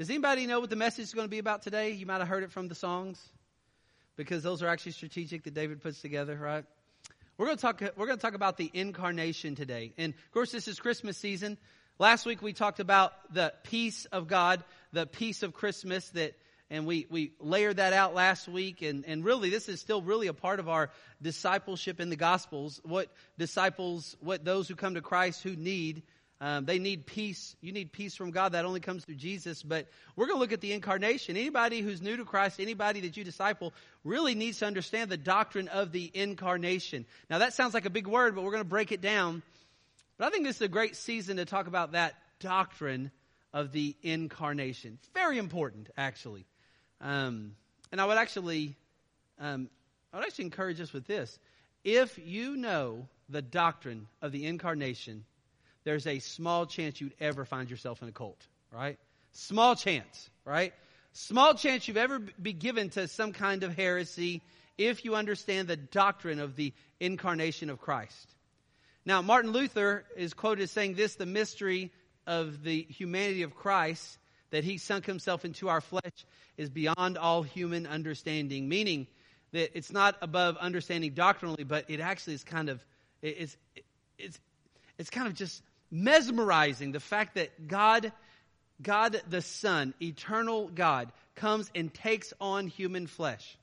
Does anybody know what the message is going to be about today? You might have heard it from the songs because those are actually strategic that David puts together, right? We're going to talk, we're going to talk about the incarnation today. And of course, this is Christmas season. Last week we talked about the peace of God, the peace of Christmas that and we, we layered that out last week and, and really this is still really a part of our discipleship in the gospels what disciples what those who come to christ who need um, they need peace. You need peace from god that only comes through jesus. But we're going to look at the incarnation. Anybody who's new to christ anybody that you disciple really needs to understand the doctrine of the incarnation. Now that sounds like a big word but we're going to break it down. But i think this is a great season to talk about that doctrine of the incarnation. Very important actually. Um, and I would actually, um, I would actually encourage us with this. If you know the doctrine of the incarnation, there's a small chance you'd ever find yourself in a cult, right? Small chance, right? Small chance you've ever be given to some kind of heresy if you understand the doctrine of the incarnation of Christ. Now, Martin Luther is quoted as saying this, the mystery of the humanity of Christ that he sunk himself into our flesh is beyond all human understanding, meaning that it's not above understanding doctrinally, but it actually is kind of, it's, it's, it's kind of just mesmerizing the fact that God, God the Son, eternal God, comes and takes on human flesh.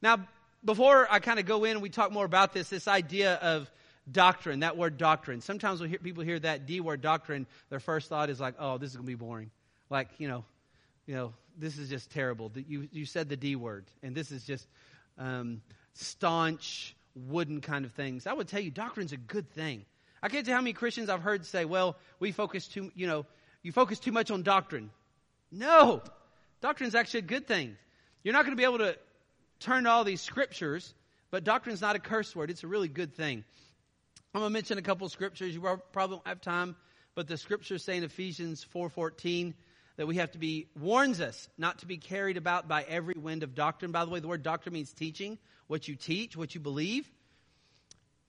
Now, before I kind of go in we talk more about this, this idea of doctrine, that word doctrine. Sometimes when people hear that D word doctrine, their first thought is like, oh, this is going to be boring like, you know, you know, this is just terrible. You, you said the D word, and this is just um, staunch, wooden kind of things. I would tell you, doctrine's a good thing. I can't tell how many Christians I've heard say, well, we focus too, you know, you focus too much on doctrine. No, doctrine's actually a good thing. You're not going to be able to turn to all these scriptures, but doctrine's not a curse word. It's a really good thing. I'm going to mention a couple scriptures. You probably don't have time, but the scriptures say in Ephesians 4.14, that we have to be, warns us not to be carried about by every wind of doctrine. By the way, the word doctrine means teaching, what you teach, what you believe.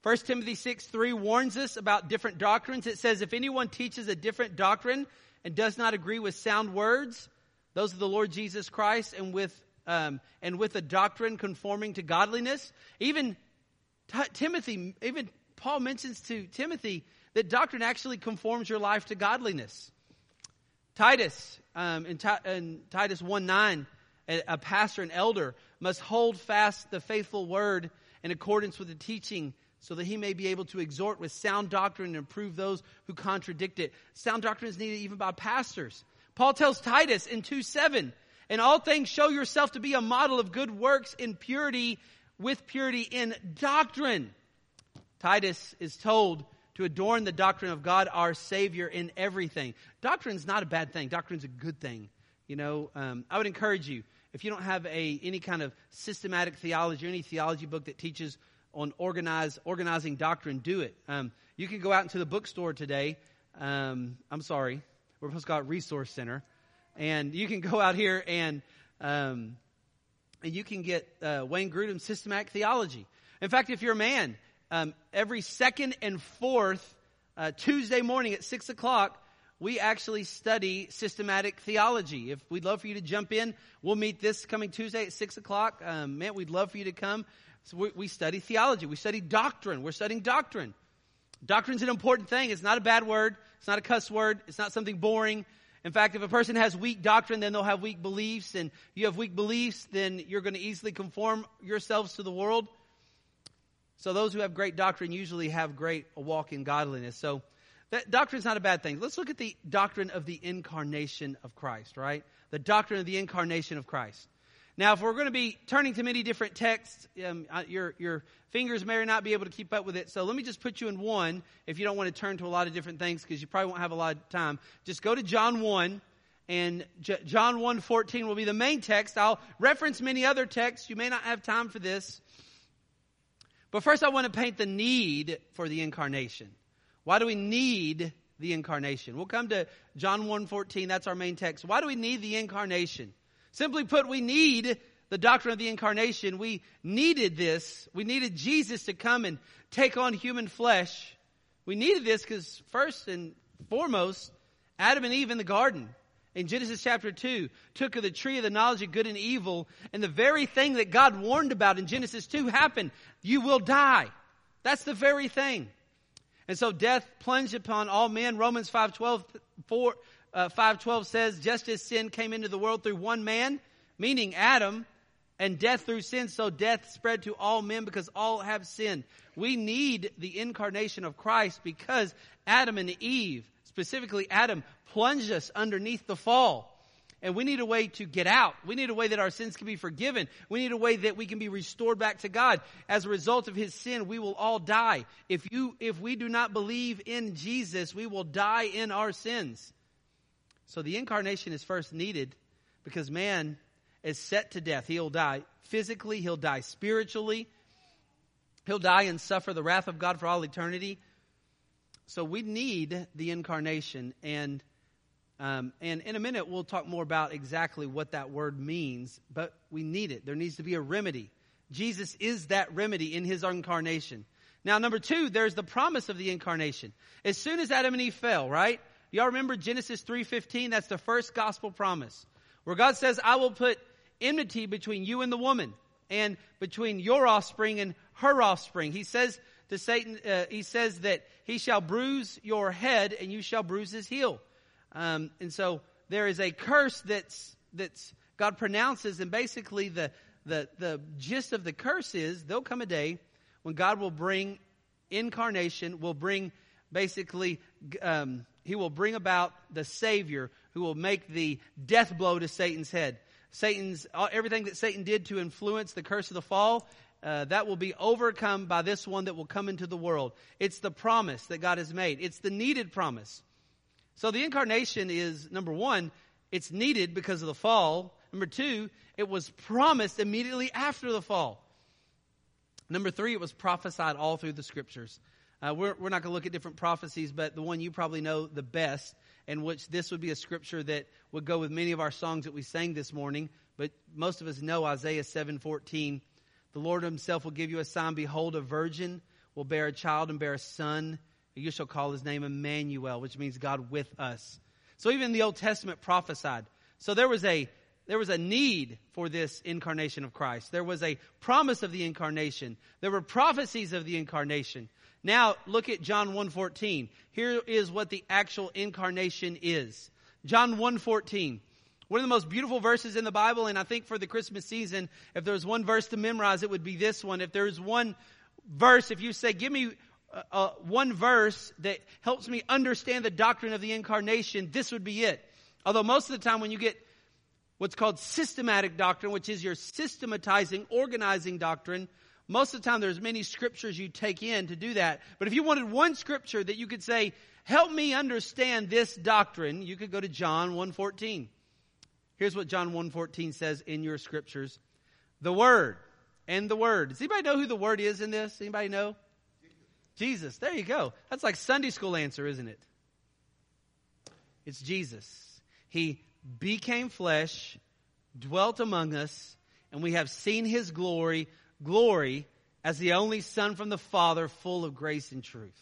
1 Timothy 6 3 warns us about different doctrines. It says, if anyone teaches a different doctrine and does not agree with sound words, those of the Lord Jesus Christ, and with, um, and with a doctrine conforming to godliness. Even t- Timothy, even Paul mentions to Timothy that doctrine actually conforms your life to godliness. Titus, um, in, in, Titus 1 9, a, a pastor, an elder, must hold fast the faithful word in accordance with the teaching so that he may be able to exhort with sound doctrine and improve those who contradict it. Sound doctrine is needed even by pastors. Paul tells Titus in 2 7, in all things show yourself to be a model of good works in purity, with purity in doctrine. Titus is told to adorn the doctrine of God, our Savior, in everything. Doctrine's not a bad thing. Doctrine's a good thing. You know, um, I would encourage you, if you don't have a, any kind of systematic theology or any theology book that teaches on organize, organizing doctrine, do it. Um, you can go out into the bookstore today. Um, I'm sorry. We're supposed to call it Resource Center. And you can go out here and, um, and you can get uh, Wayne Grudem's Systematic Theology. In fact, if you're a man um, every second and fourth uh, Tuesday morning at 6 o'clock, we actually study systematic theology. If we'd love for you to jump in, we'll meet this coming Tuesday at 6 o'clock. Um, man, we'd love for you to come. So we, we study theology. We study doctrine. We're studying doctrine. Doctrine's an important thing. It's not a bad word. It's not a cuss word. It's not something boring. In fact, if a person has weak doctrine, then they'll have weak beliefs. And you have weak beliefs, then you're going to easily conform yourselves to the world. So those who have great doctrine usually have great walk in godliness. So that doctrine is not a bad thing. Let's look at the doctrine of the incarnation of Christ, right? The doctrine of the incarnation of Christ. Now, if we're going to be turning to many different texts, um, your, your fingers may or not be able to keep up with it. So let me just put you in one if you don't want to turn to a lot of different things because you probably won't have a lot of time. Just go to John 1 and J- John 1 14 will be the main text. I'll reference many other texts. You may not have time for this. But first, I want to paint the need for the incarnation. Why do we need the incarnation? We'll come to John 1:14. That's our main text. Why do we need the incarnation? Simply put, we need the doctrine of the incarnation. We needed this. We needed Jesus to come and take on human flesh. We needed this because first and foremost, Adam and Eve in the garden. in Genesis chapter 2 took of the tree of the knowledge of good and evil, and the very thing that God warned about in Genesis 2 happened. You will die. That's the very thing. And so death plunged upon all men. Romans 5.12 4, uh, 5.12 says, just as sin came into the world through one man, meaning Adam, and death through sin, so death spread to all men because all have sinned. We need the incarnation of Christ because Adam and Eve, specifically Adam, plunged us underneath the fall. And we need a way to get out. We need a way that our sins can be forgiven. We need a way that we can be restored back to God. As a result of his sin, we will all die. If you, if we do not believe in Jesus, we will die in our sins. So the incarnation is first needed because man is set to death. He'll die physically, he'll die spiritually, he'll die and suffer the wrath of God for all eternity. So we need the incarnation and um, and in a minute, we'll talk more about exactly what that word means, but we need it. There needs to be a remedy. Jesus is that remedy in his incarnation. Now, number two, there's the promise of the incarnation. As soon as Adam and Eve fell, right? Y'all remember Genesis 3.15? That's the first gospel promise. Where God says, I will put enmity between you and the woman, and between your offspring and her offspring. He says to Satan, uh, he says that he shall bruise your head and you shall bruise his heel. Um, and so there is a curse that's that's God pronounces, and basically the the the gist of the curse is there'll come a day when God will bring incarnation, will bring basically um, He will bring about the Savior who will make the death blow to Satan's head. Satan's everything that Satan did to influence the curse of the fall. Uh, that will be overcome by this one that will come into the world. It's the promise that God has made. It's the needed promise. So the incarnation is number one, it's needed because of the fall. Number two, it was promised immediately after the fall. Number three, it was prophesied all through the scriptures. Uh, we're, we're not going to look at different prophecies, but the one you probably know the best, and which this would be a scripture that would go with many of our songs that we sang this morning. But most of us know Isaiah 7:14. The Lord Himself will give you a sign: Behold, a virgin will bear a child and bear a son you shall call his name Emmanuel, which means God with us. So even the Old Testament prophesied. So there was a there was a need for this incarnation of Christ. There was a promise of the incarnation. There were prophecies of the incarnation. Now look at John 1:14. Here is what the actual incarnation is. John 1:14. One of the most beautiful verses in the Bible, and I think for the Christmas season, if there's one verse to memorize, it would be this one. If there's one verse, if you say, give me uh, uh, one verse that helps me understand the doctrine of the incarnation, this would be it. Although most of the time when you get what's called systematic doctrine, which is your systematizing, organizing doctrine, most of the time there's many scriptures you take in to do that. But if you wanted one scripture that you could say, help me understand this doctrine, you could go to John 1.14. Here's what John 1.14 says in your scriptures. The Word and the Word. Does anybody know who the Word is in this? Anybody know? Jesus. There you go. That's like Sunday school answer, isn't it? It's Jesus. He became flesh, dwelt among us, and we have seen his glory, glory as the only son from the Father, full of grace and truth.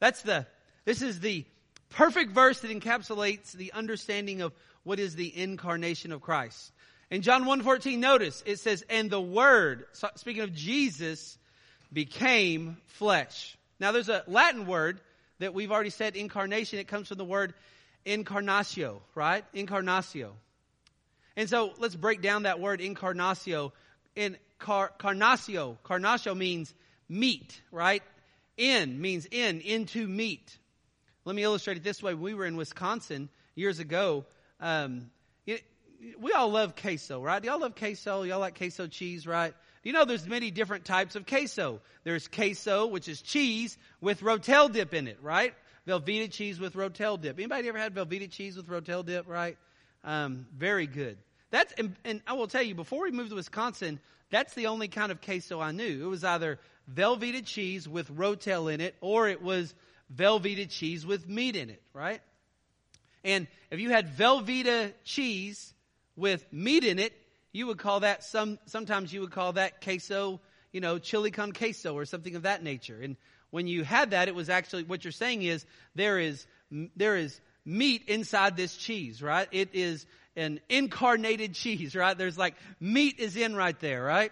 That's the, this is the perfect verse that encapsulates the understanding of what is the incarnation of Christ. In John 1.14, notice, it says, and the Word, speaking of Jesus, became flesh. Now there's a Latin word that we've already said incarnation. It comes from the word incarnatio, right? Incarnatio. And so let's break down that word incarnatio. In car, carnatio, carnatio means meat, right? In means in, into meat. Let me illustrate it this way. We were in Wisconsin years ago, um, it, we all love queso, right? Y'all love queso? Y'all like queso cheese, right? You know there's many different types of queso. There's queso, which is cheese with Rotel dip in it, right? Velveeta cheese with Rotel dip. Anybody ever had Velveeta cheese with Rotel dip, right? Um, very good. That's, and, and, I will tell you, before we moved to Wisconsin, that's the only kind of queso I knew. It was either Velveeta cheese with Rotel in it, or it was Velveeta cheese with meat in it, right? And if you had Velveeta cheese with meat in it, you would call that some, sometimes you would call that queso, you know, chili con queso or something of that nature. And when you had that, it was actually, what you're saying is there is, there is meat inside this cheese, right? It is an incarnated cheese, right? There's like meat is in right there, right?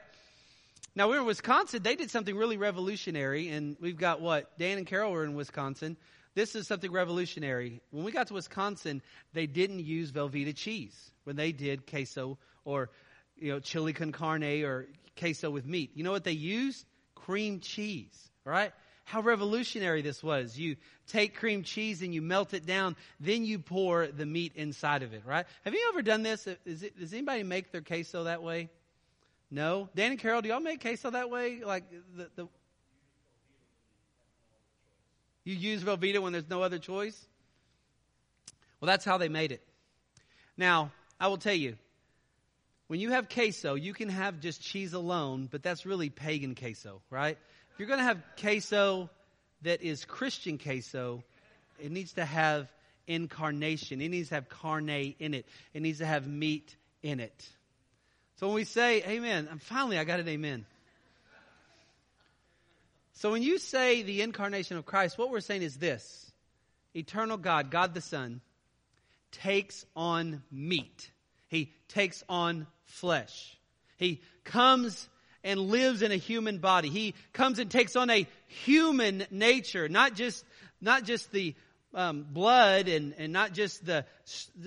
Now we're in Wisconsin. They did something really revolutionary, and we've got what Dan and Carol were in Wisconsin. This is something revolutionary. When we got to Wisconsin, they didn't use Velveeta cheese when they did queso or you know chili con carne or queso with meat. You know what they used? Cream cheese, right? How revolutionary this was. You take cream cheese and you melt it down, then you pour the meat inside of it, right? Have you ever done this? It, does anybody make their queso that way? No? Dan and Carol, do y'all make queso that way? Like the, the you use Velveeta when there's no other choice? Well, that's how they made it. Now, I will tell you, when you have queso, you can have just cheese alone, but that's really pagan queso, right? If you're going to have queso that is Christian queso, it needs to have incarnation. It needs to have carne in it. It needs to have meat in it. So when we say amen, and finally I got an amen. So when you say the incarnation of Christ, what we're saying is this. Eternal God, God the Son, takes on meat. He takes on flesh. He comes and lives in a human body. He comes and takes on a human nature, not just, not just the um, blood and, and not just the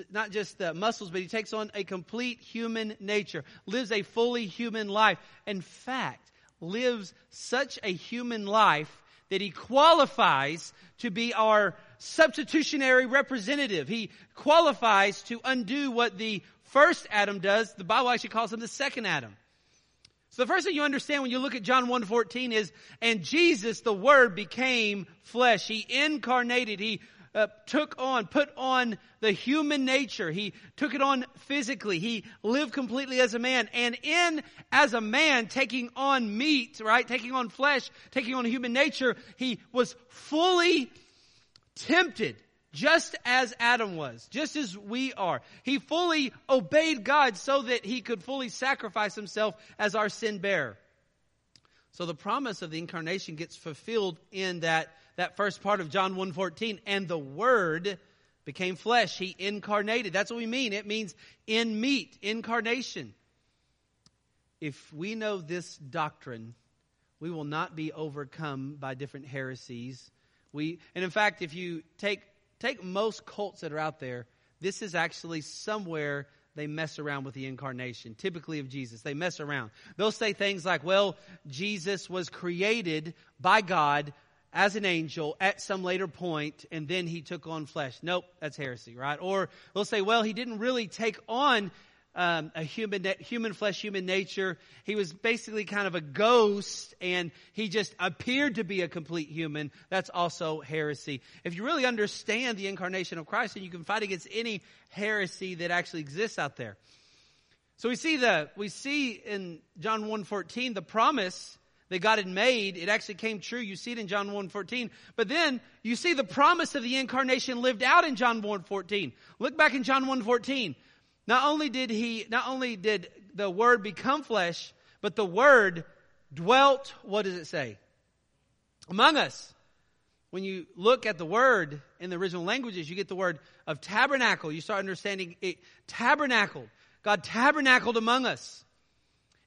not just the muscles, but he takes on a complete human nature, lives a fully human life. In fact, lives such a human life that he qualifies to be our substitutionary representative. He qualifies to undo what the first Adam does. The Bible actually calls him the second Adam. So the first thing you understand when you look at John 1.14 is, and Jesus, the Word, became flesh. He incarnated. He uh, took on, put on the human nature. He took it on physically. He lived completely as a man. And in, as a man, taking on meat, right? Taking on flesh, taking on human nature, he was fully tempted just as Adam was, just as we are. He fully obeyed God so that he could fully sacrifice himself as our sin bearer. So the promise of the incarnation gets fulfilled in that, that first part of John 1.14. And the Word became flesh. He incarnated. That's what we mean. It means in meat, incarnation. If we know this doctrine, we will not be overcome by different heresies. We, and in fact, if you take take most cults that are out there, this is actually somewhere they mess around with the incarnation, typically of Jesus. They mess around. They'll say things like, well, Jesus was created by God as an angel at some later point and then he took on flesh. Nope, that's heresy, right? Or they'll say, well, he didn't really take on um, a human, human flesh, human nature. He was basically kind of a ghost and he just appeared to be a complete human. That's also heresy. If you really understand the incarnation of Christ, then you can fight against any heresy that actually exists out there. So we see the, we see in John 1.14 the promise that God had made, it actually came true. You see it in John 1.14. But then you see the promise of the incarnation lived out in John 1.14. Look back in John 1.14. Not only did he, not only did the word become flesh, but the word dwelt, what does it say? Among us. When you look at the word in the original languages, you get the word of tabernacle. You start understanding it tabernacled. God tabernacled among us.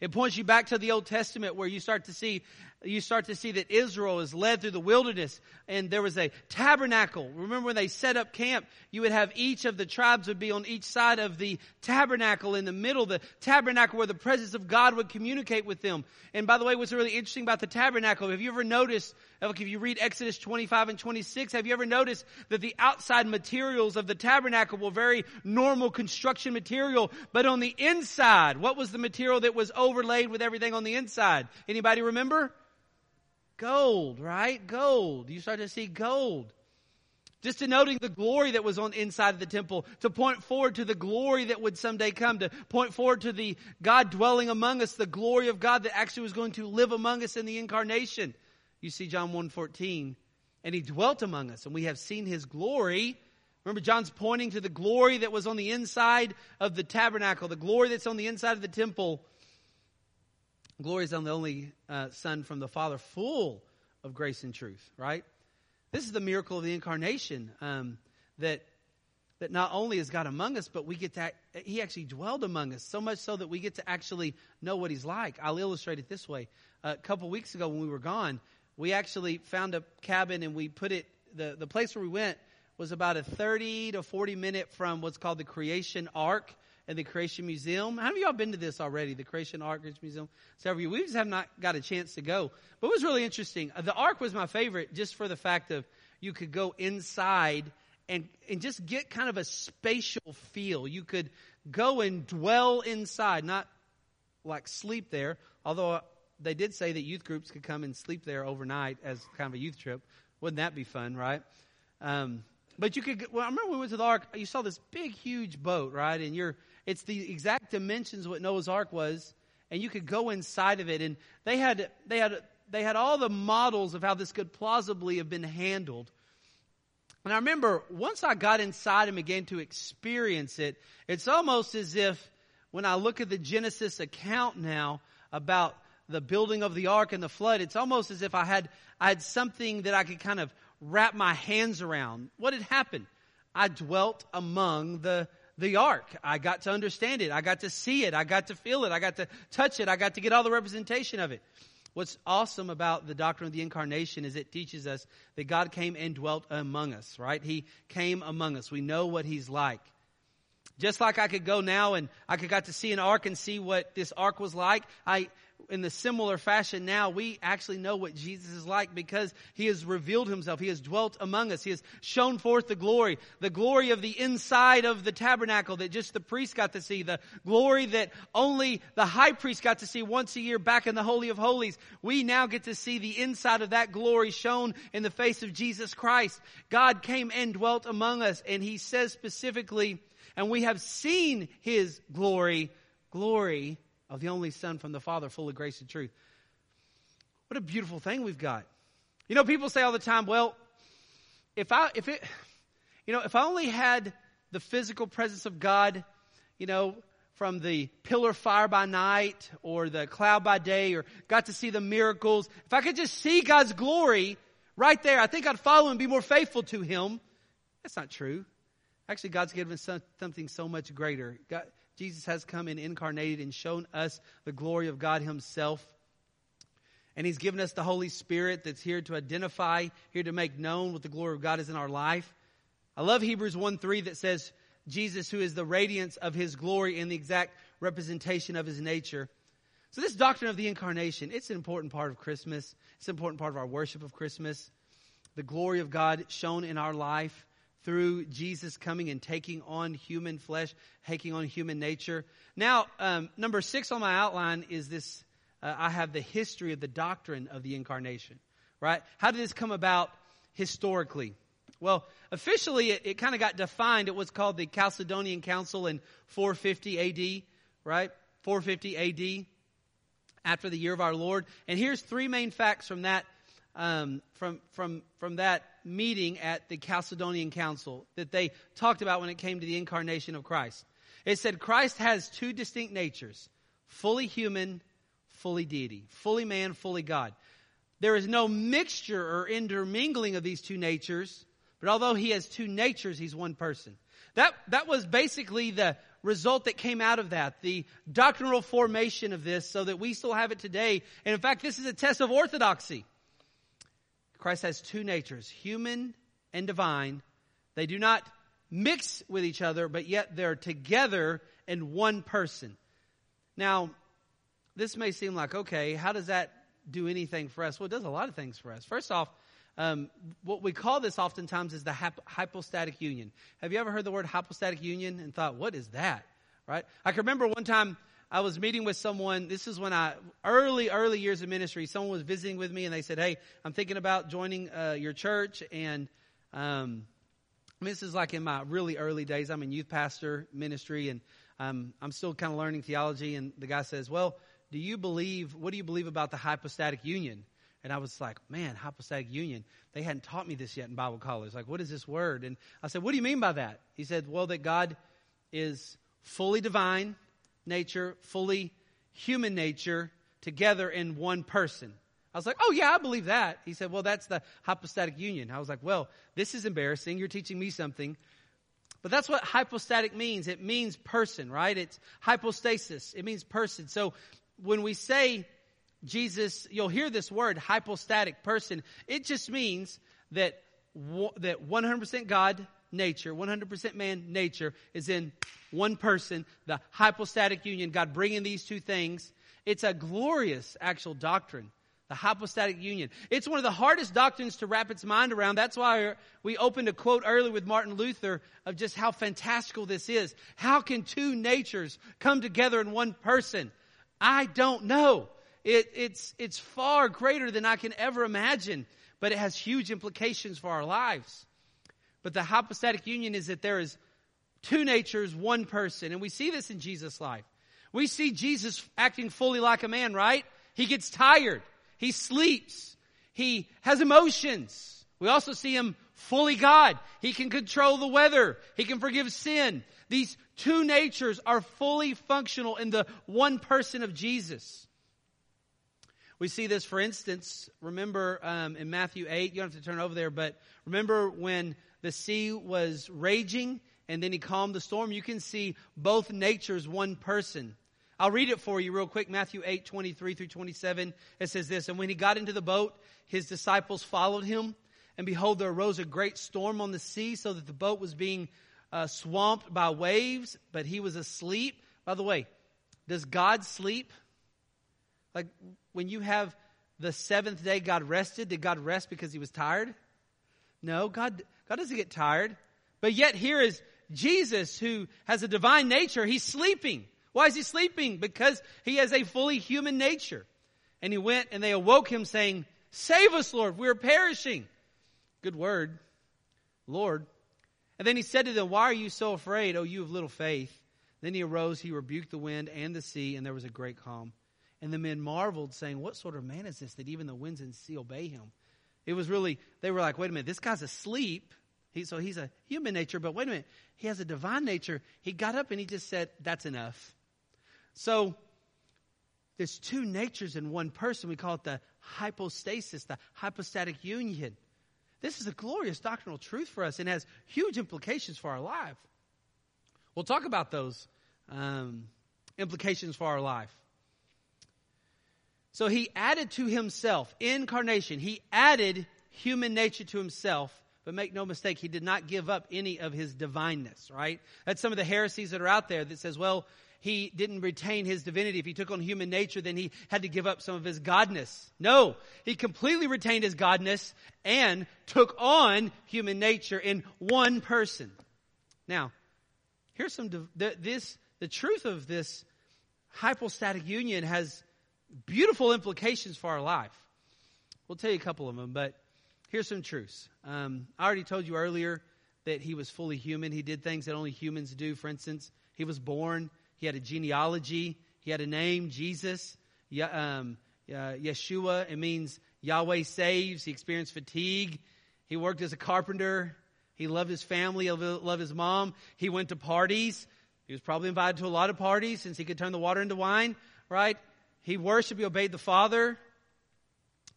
It points you back to the Old Testament where you start to see you start to see that Israel is led through the wilderness and there was a tabernacle. Remember when they set up camp, you would have each of the tribes would be on each side of the tabernacle in the middle, the tabernacle where the presence of God would communicate with them. And by the way, what's really interesting about the tabernacle, have you ever noticed, uh, like if you read Exodus 25 and 26, have you ever noticed that the outside materials of the tabernacle were very normal construction material, but on the inside, what was the material that was overlaid with everything on the inside? Anybody remember? Gold, right? Gold. You start to see gold. Just denoting the glory that was on inside of the temple, to point forward to the glory that would someday come, to point forward to the God dwelling among us, the glory of God that actually was going to live among us in the incarnation. You see John 1.14, and he dwelt among us, and we have seen his glory. Remember, John's pointing to the glory that was on the inside of the tabernacle, the glory that's on the inside of the temple. Glory is on the only uh, Son from the Father, full of grace and truth, right? This is the miracle of the incarnation um, that that not only is God among us, but we get to, He actually dwelled among us, so much so that we get to actually know what He's like. I'll illustrate it this way. A couple weeks ago when we were gone, we actually found a cabin and we put it, the, the place where we went was about a 30 to 40 minute from what's called the Creation Ark and the Creation Museum. How many of y'all been to this already? The Creation Ark Museum? Several of you. We just have not got a chance to go. But it was really interesting. The Ark was my favorite just for the fact of you could go inside and, and just get kind of a spatial feel. You could go and dwell inside, not like sleep there, although they did say that youth groups could come and sleep there overnight as kind of a youth trip. Wouldn't that be fun, right? Um, but you could, well, I remember we went to the ark, you saw this big, huge boat, right? And you're, it's the exact dimensions what Noah's ark was, and you could go inside of it. And they had, they had, they had all the models of how this could plausibly have been handled. And I remember once I got inside and began to experience it, it's almost as if when I look at the Genesis account now about the building of the ark and the flood, it's almost as if I had, I had something that I could kind of wrap my hands around. What had happened? I dwelt among the, the ark. I got to understand it. I got to see it. I got to feel it. I got to touch it. I got to get all the representation of it. What's awesome about the doctrine of the incarnation is it teaches us that God came and dwelt among us, right? He came among us. We know what He's like. Just like I could go now and I could got to see an ark and see what this ark was like. I, in the similar fashion now, we actually know what Jesus is like because he has revealed himself. He has dwelt among us. He has shown forth the glory, the glory of the inside of the tabernacle that just the priest got to see, the glory that only the high priest got to see once a year back in the Holy of Holies. We now get to see the inside of that glory shown in the face of Jesus Christ. God came and dwelt among us and he says specifically, and we have seen his glory, glory of the only Son from the Father, full of grace and truth. What a beautiful thing we've got. You know, people say all the time, well, if I, if it, you know, if I only had the physical presence of God, you know, from the pillar fire by night or the cloud by day or got to see the miracles, if I could just see God's glory right there, I think I'd follow and be more faithful to Him. That's not true. Actually, God's given us something so much greater. God, Jesus has come and incarnated and shown us the glory of God Himself. And He's given us the Holy Spirit that's here to identify, here to make known what the glory of God is in our life. I love Hebrews 1 3 that says, Jesus, who is the radiance of His glory and the exact representation of His nature. So, this doctrine of the incarnation, it's an important part of Christmas. It's an important part of our worship of Christmas. The glory of God shown in our life through Jesus coming and taking on human flesh, taking on human nature. Now, um, number six on my outline is this uh, I have the history of the doctrine of the incarnation, right? How did this come about historically? Well, officially, it, it kind of got defined at what's called the Chalcedonian Council in 450 AD, right? 450 AD, after the year of our Lord. And here's three main facts from that um, from, from, from that meeting at the Chalcedonian Council that they talked about when it came to the incarnation of Christ. It said Christ has two distinct natures fully human, fully deity, fully man, fully God. There is no mixture or intermingling of these two natures, but although he has two natures, he's one person. That, that was basically the result that came out of that, the doctrinal formation of this, so that we still have it today. And in fact, this is a test of orthodoxy. Christ has two natures, human and divine. They do not mix with each other, but yet they're together in one person. Now, this may seem like, okay, how does that do anything for us? Well, it does a lot of things for us. First off, um, what we call this oftentimes is the hypostatic union. Have you ever heard the word hypostatic union and thought, what is that? Right? I can remember one time I was meeting with someone. This is when I, early, early years of ministry, someone was visiting with me and they said, Hey, I'm thinking about joining uh, your church. And um, this is like in my really early days. I'm in youth pastor ministry and um, I'm still kind of learning theology. And the guy says, Well, do you believe, what do you believe about the hypostatic union? And I was like, man, hypostatic union. They hadn't taught me this yet in Bible college. Like, what is this word? And I said, what do you mean by that? He said, well, that God is fully divine nature, fully human nature together in one person. I was like, oh yeah, I believe that. He said, well, that's the hypostatic union. I was like, well, this is embarrassing. You're teaching me something. But that's what hypostatic means. It means person, right? It's hypostasis. It means person. So when we say Jesus, you'll hear this word, hypostatic person. It just means that, that 100% God nature, 100% man nature is in one person, the hypostatic union, God bringing these two things. It's a glorious actual doctrine the hypostatic union. It's one of the hardest doctrines to wrap its mind around. That's why we opened a quote earlier with Martin Luther of just how fantastical this is. How can two natures come together in one person? I don't know. It, it's, it's far greater than I can ever imagine, but it has huge implications for our lives. But the hypostatic union is that there is two natures, one person. And we see this in Jesus' life. We see Jesus acting fully like a man, right? He gets tired. He sleeps. He has emotions. We also see him fully God. He can control the weather. He can forgive sin. These two natures are fully functional in the one person of Jesus. We see this, for instance, remember um, in Matthew 8, you don't have to turn over there, but remember when the sea was raging and then he calmed the storm? You can see both natures, one person. I'll read it for you real quick. Matthew 8, 23 through 27. It says this, And when he got into the boat, his disciples followed him. And behold, there arose a great storm on the sea, so that the boat was being uh, swamped by waves, but he was asleep. By the way, does God sleep? Like when you have the seventh day God rested, did God rest because he was tired? No, God, God doesn't get tired. But yet here is Jesus who has a divine nature. He's sleeping. Why is he sleeping? Because he has a fully human nature. And he went and they awoke him saying, Save us, Lord, we are perishing. Good word, Lord. And then he said to them, Why are you so afraid, O you of little faith? Then he arose, he rebuked the wind and the sea, and there was a great calm. And the men marveled, saying, What sort of man is this that even the winds and sea obey him? It was really, they were like, Wait a minute, this guy's asleep. He, so he's a human nature, but wait a minute, he has a divine nature. He got up and he just said, That's enough. So there's two natures in one person. We call it the hypostasis, the hypostatic union. This is a glorious doctrinal truth for us and has huge implications for our life. We'll talk about those um, implications for our life. So he added to himself, incarnation, he added human nature to himself, but make no mistake, he did not give up any of his divineness, right? That's some of the heresies that are out there that says, well, he didn't retain his divinity. If he took on human nature, then he had to give up some of his godness. No, he completely retained his godness and took on human nature in one person. Now, here's some, this, the truth of this hypostatic union has beautiful implications for our life. We'll tell you a couple of them, but here's some truths. Um, I already told you earlier that he was fully human. He did things that only humans do. For instance, he was born he had a genealogy. He had a name, Jesus. Um, uh, Yeshua, it means Yahweh saves. He experienced fatigue. He worked as a carpenter. He loved his family. Loved his mom. He went to parties. He was probably invited to a lot of parties since he could turn the water into wine, right? He worshiped. He obeyed the Father.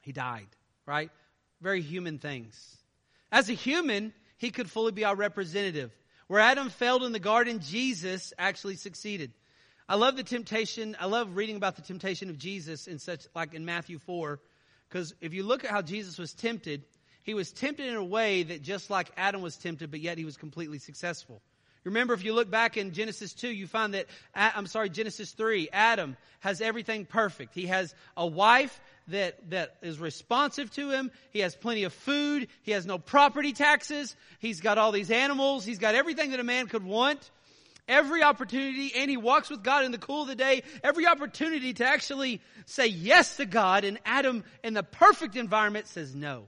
He died, right? Very human things. As a human, he could fully be our representative. Where Adam failed in the garden, Jesus actually succeeded. I love the temptation. I love reading about the temptation of Jesus in such, like in Matthew 4, because if you look at how Jesus was tempted, he was tempted in a way that just like Adam was tempted, but yet he was completely successful. Remember, if you look back in Genesis 2, you find that, I'm sorry, Genesis 3, Adam has everything perfect. He has a wife that, that is responsive to him. He has plenty of food. He has no property taxes. He's got all these animals. He's got everything that a man could want. Every opportunity, and he walks with God in the cool of the day. Every opportunity to actually say yes to God, and Adam, in the perfect environment, says no.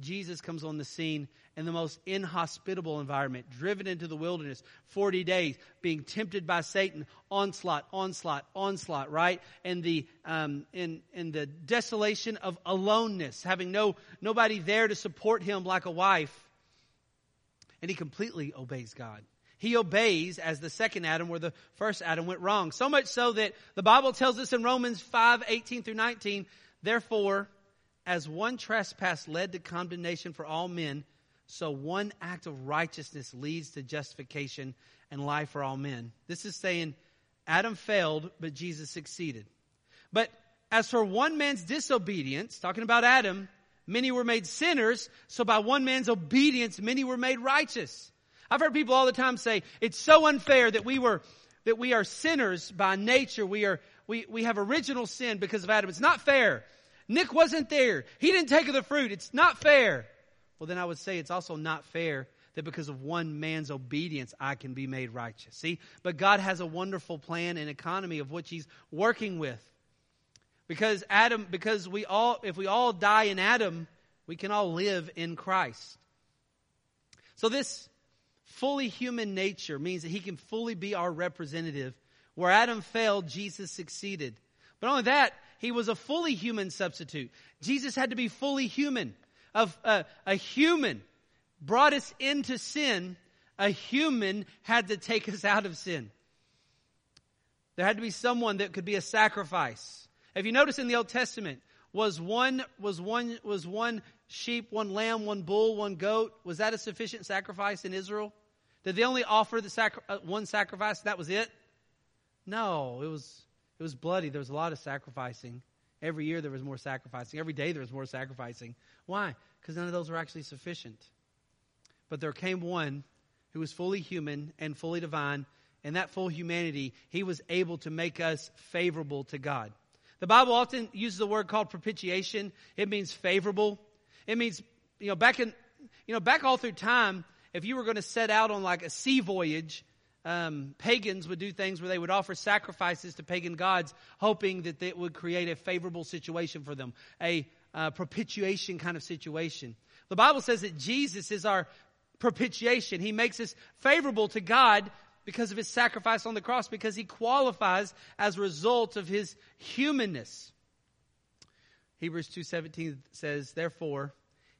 Jesus comes on the scene in the most inhospitable environment, driven into the wilderness 40 days, being tempted by Satan, onslaught, onslaught, onslaught, right? And the, um, in, in the desolation of aloneness, having no, nobody there to support him like a wife. And he completely obeys God. He obeys as the second Adam where the first Adam went wrong. So much so that the Bible tells us in Romans 5, 18 through 19, therefore, as one trespass led to condemnation for all men, so one act of righteousness leads to justification and life for all men. This is saying Adam failed, but Jesus succeeded. But as for one man's disobedience, talking about Adam, many were made sinners, so by one man's obedience, many were made righteous. I've heard people all the time say, it's so unfair that we were, that we are sinners by nature. We are, we, we have original sin because of Adam. It's not fair. Nick wasn't there. He didn't take of the fruit. It's not fair. Well, then I would say it's also not fair that because of one man's obedience, I can be made righteous. See? But God has a wonderful plan and economy of which He's working with. Because Adam, because we all, if we all die in Adam, we can all live in Christ. So this fully human nature means that he can fully be our representative. Where Adam failed, Jesus succeeded. But only that, he was a fully human substitute. Jesus had to be fully human. Of uh, a human brought us into sin. A human had to take us out of sin. There had to be someone that could be a sacrifice. If you notice in the Old Testament, was one, was one, was one sheep, one lamb, one bull, one goat, was that a sufficient sacrifice in Israel? Did they only offer the sacri- uh, one sacrifice? That was it? No, it was, it was bloody. There was a lot of sacrificing. Every year there was more sacrificing. Every day there was more sacrificing. Why? Because none of those were actually sufficient. But there came one who was fully human and fully divine, and that full humanity, he was able to make us favorable to God. The Bible often uses a word called propitiation. It means favorable. It means, you know, back in, you know, back all through time, if you were going to set out on like a sea voyage, um, pagans would do things where they would offer sacrifices to pagan gods, hoping that it would create a favorable situation for them, a uh, propitiation kind of situation. The Bible says that Jesus is our propitiation. He makes us favorable to God because of his sacrifice on the cross, because he qualifies as a result of his humanness. Hebrews 2:17 says, "Therefore,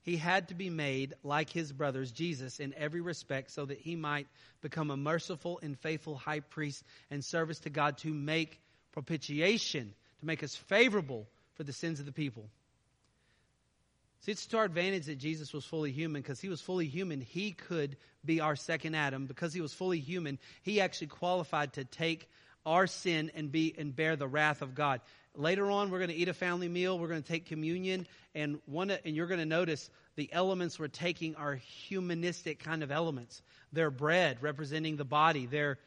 he had to be made like his brothers Jesus in every respect so that he might become a merciful and faithful high priest and service to God to make propitiation, to make us favorable for the sins of the people." See, it's to our advantage that Jesus was fully human because he was fully human. He could be our second Adam. Because he was fully human, he actually qualified to take our sin and be and bear the wrath of God. Later on, we're going to eat a family meal. We're going to take communion, and one and you're going to notice the elements we're taking are humanistic kind of elements. They're bread representing the body. They're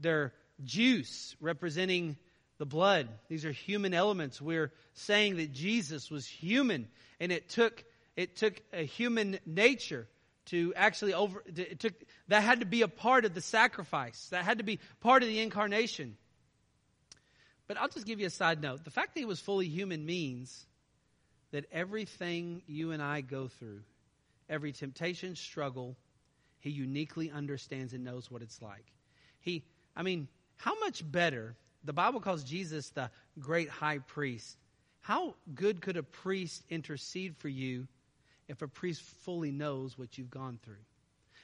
they're juice representing the blood. These are human elements. We're saying that Jesus was human and it took it took a human nature to actually over it took that had to be a part of the sacrifice. That had to be part of the incarnation. But I'll just give you a side note. The fact that he was fully human means that everything you and I go through, every temptation, struggle, he uniquely understands and knows what it's like. He I mean, how much better the Bible calls Jesus the great high priest. How good could a priest intercede for you if a priest fully knows what you've gone through?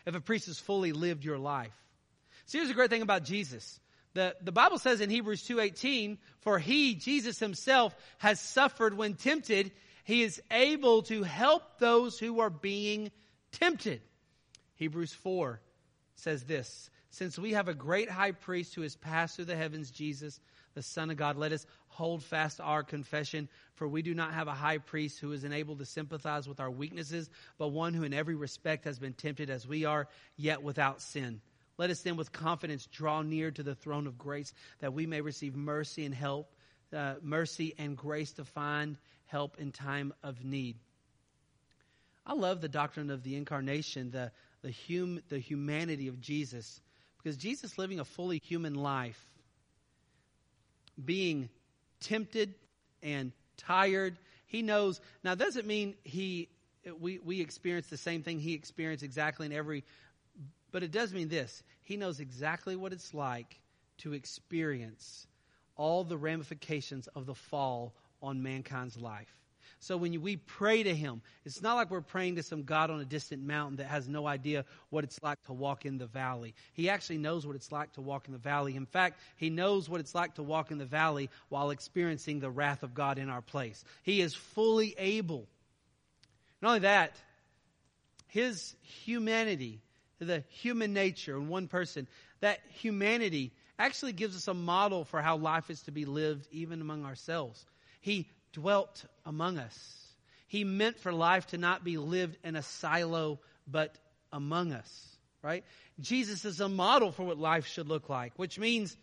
If a priest has fully lived your life? See, here's the great thing about Jesus. The, the Bible says in Hebrews 2.18, for he, Jesus himself, has suffered when tempted. He is able to help those who are being tempted. Hebrews 4 says this, since we have a great high priest who has passed through the heavens, Jesus, the Son of God, let us hold fast our confession, for we do not have a high priest who is unable to sympathize with our weaknesses, but one who in every respect has been tempted as we are, yet without sin. Let us then with confidence draw near to the throne of grace that we may receive mercy and help, uh, mercy and grace to find help in time of need. I love the doctrine of the incarnation, the, the, hum, the humanity of Jesus. Because Jesus living a fully human life, being tempted and tired, he knows. Now, doesn't mean he we we experience the same thing he experienced exactly in every, but it does mean this: he knows exactly what it's like to experience all the ramifications of the fall on mankind's life. So when we pray to Him, it's not like we're praying to some God on a distant mountain that has no idea what it's like to walk in the valley. He actually knows what it's like to walk in the valley. In fact, He knows what it's like to walk in the valley while experiencing the wrath of God in our place. He is fully able. Not only that, his humanity, the human nature in one person, that humanity actually gives us a model for how life is to be lived even among ourselves. He dwelt among us. He meant for life to not be lived in a silo, but among us, right? Jesus is a model for what life should look like, which means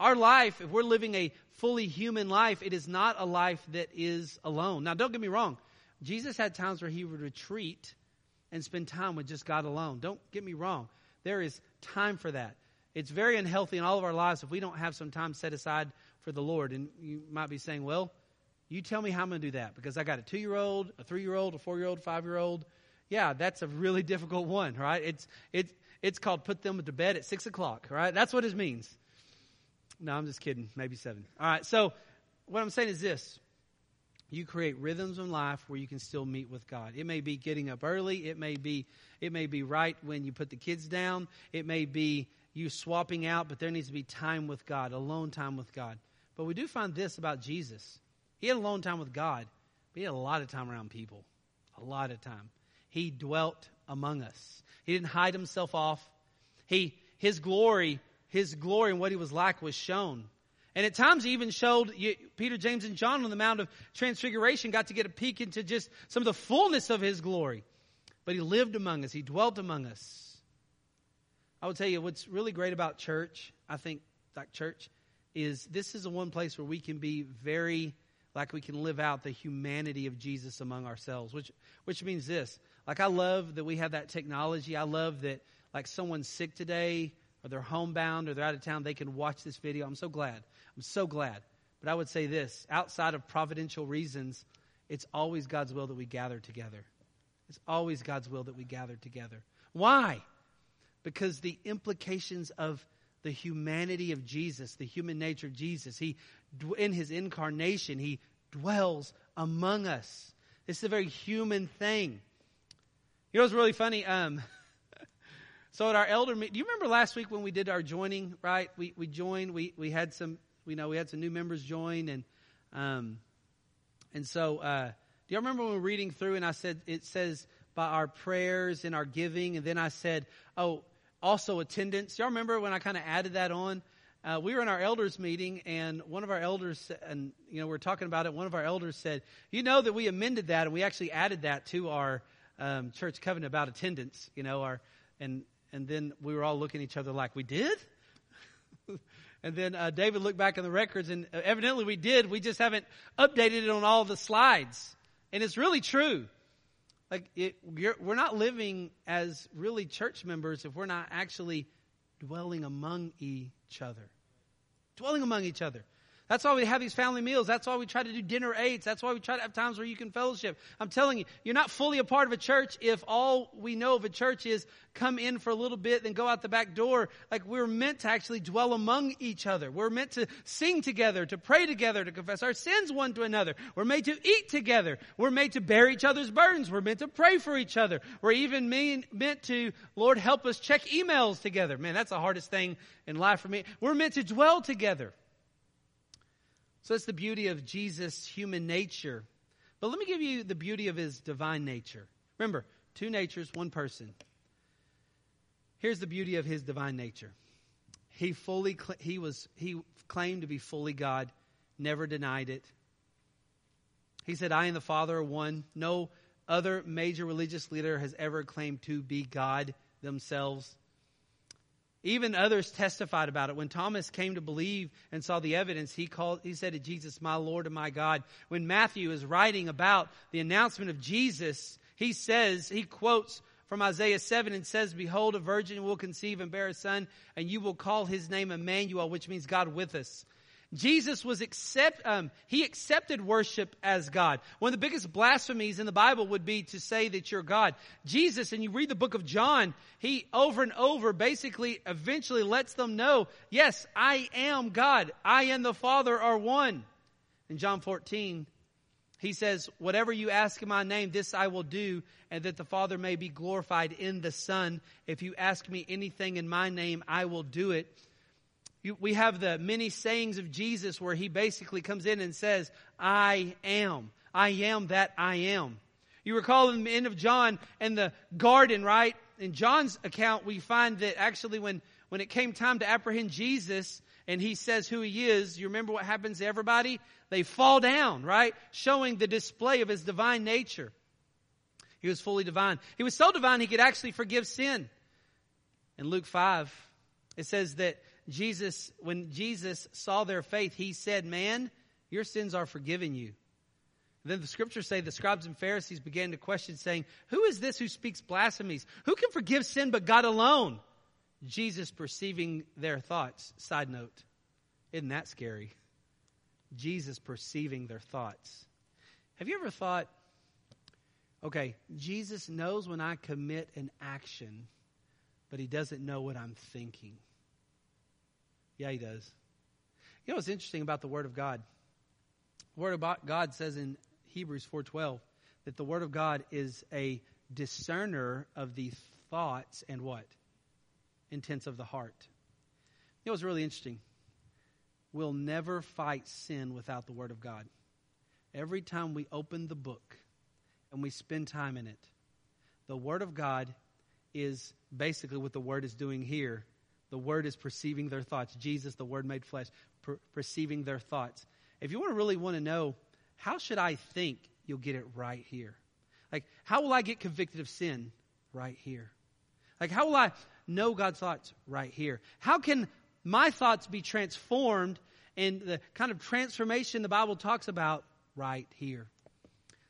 our life, if we're living a fully human life, it is not a life that is alone. Now, don't get me wrong. Jesus had times where he would retreat and spend time with just God alone. Don't get me wrong. There is time for that. It's very unhealthy in all of our lives if we don't have some time set aside for the Lord. And you might be saying, well, you tell me how I'm going to do that because I got a two year old, a three year old, a four year old, five year old. Yeah, that's a really difficult one, right? It's, it's, it's called put them to bed at six o'clock, right? That's what it means. No, I'm just kidding. Maybe seven. All right. So what I'm saying is this. You create rhythms in life where you can still meet with God. It may be getting up early. It may be, it may be right when you put the kids down. It may be you swapping out, but there needs to be time with God, alone time with God. But we do find this about Jesus. He had alone time with God, but he had a lot of time around people. A lot of time. He dwelt among us. He didn't hide himself off. He, his glory, his glory and what he was like was shown. And at times he even showed you, Peter, James, and John on the Mount of Transfiguration got to get a peek into just some of the fullness of his glory. But he lived among us. He dwelt among us. I will tell you what's really great about church, I think, like church, is this is the one place where we can be very, like we can live out the humanity of Jesus among ourselves, which, which means this. Like, I love that we have that technology. I love that, like, someone's sick today, or they're homebound, or they're out of town, they can watch this video. I'm so glad. I'm so glad. But I would say this outside of providential reasons, it's always God's will that we gather together. It's always God's will that we gather together. Why? because the implications of the humanity of Jesus, the human nature of Jesus, he in his incarnation, he dwells among us. This is a very human thing. You know what's really funny? Um, so at our elder meeting, do you remember last week when we did our joining? Right, we we joined. We we had some. We know we had some new members join, and um, and so uh, do y'all remember when we were reading through and I said it says by our prayers and our giving, and then I said, oh, also attendance. Y'all remember when I kind of added that on? Uh, we were in our elders meeting, and one of our elders, and you know, we are talking about it. One of our elders said, "You know that we amended that, and we actually added that to our um, church covenant about attendance." You know, our and and then we were all looking at each other like, "We did." and then uh, David looked back in the records, and uh, evidently we did. We just haven't updated it on all the slides, and it's really true. Like, it, we're not living as really church members if we're not actually dwelling among each other. Dwelling among each other. That's why we have these family meals. That's why we try to do dinner eights. That's why we try to have times where you can fellowship. I'm telling you, you're not fully a part of a church if all we know of a church is come in for a little bit, then go out the back door. Like we're meant to actually dwell among each other. We're meant to sing together, to pray together, to confess our sins one to another. We're made to eat together. We're made to bear each other's burdens. We're meant to pray for each other. We're even mean, meant to, Lord, help us check emails together. Man, that's the hardest thing in life for me. We're meant to dwell together. So that's the beauty of Jesus' human nature. But let me give you the beauty of his divine nature. Remember, two natures, one person. Here's the beauty of his divine nature. He fully he was he claimed to be fully God, never denied it. He said, "I and the Father are one." No other major religious leader has ever claimed to be God themselves. Even others testified about it. When Thomas came to believe and saw the evidence, he called, he said to Jesus, my Lord and my God. When Matthew is writing about the announcement of Jesus, he says, he quotes from Isaiah 7 and says, Behold, a virgin will conceive and bear a son, and you will call his name Emmanuel, which means God with us. Jesus was accept, um, he accepted worship as God. One of the biggest blasphemies in the Bible would be to say that you're God. Jesus, and you read the book of John, he over and over basically eventually lets them know, yes, I am God. I and the Father are one. In John 14, he says, whatever you ask in my name, this I will do, and that the Father may be glorified in the Son. If you ask me anything in my name, I will do it. We have the many sayings of Jesus where he basically comes in and says, I am. I am that I am. You recall in the end of John and the garden, right? In John's account, we find that actually when, when it came time to apprehend Jesus and he says who he is, you remember what happens to everybody? They fall down, right? Showing the display of his divine nature. He was fully divine. He was so divine he could actually forgive sin. In Luke 5, it says that Jesus, when Jesus saw their faith, he said, Man, your sins are forgiven you. Then the scriptures say the scribes and Pharisees began to question, saying, Who is this who speaks blasphemies? Who can forgive sin but God alone? Jesus perceiving their thoughts. Side note, isn't that scary? Jesus perceiving their thoughts. Have you ever thought, okay, Jesus knows when I commit an action, but he doesn't know what I'm thinking? Yeah, he does. You know what's interesting about the Word of God? The Word of God says in Hebrews 4:12 that the word of God is a discerner of the thoughts and what? Intents of the heart. You know what's really interesting? We'll never fight sin without the word of God. Every time we open the book and we spend time in it, the word of God is basically what the word is doing here. The word is perceiving their thoughts. Jesus, the word made flesh, per- perceiving their thoughts. If you want to really want to know how should I think? You'll get it right here. Like, how will I get convicted of sin? Right here. Like, how will I know God's thoughts? Right here. How can my thoughts be transformed and the kind of transformation the Bible talks about? Right here.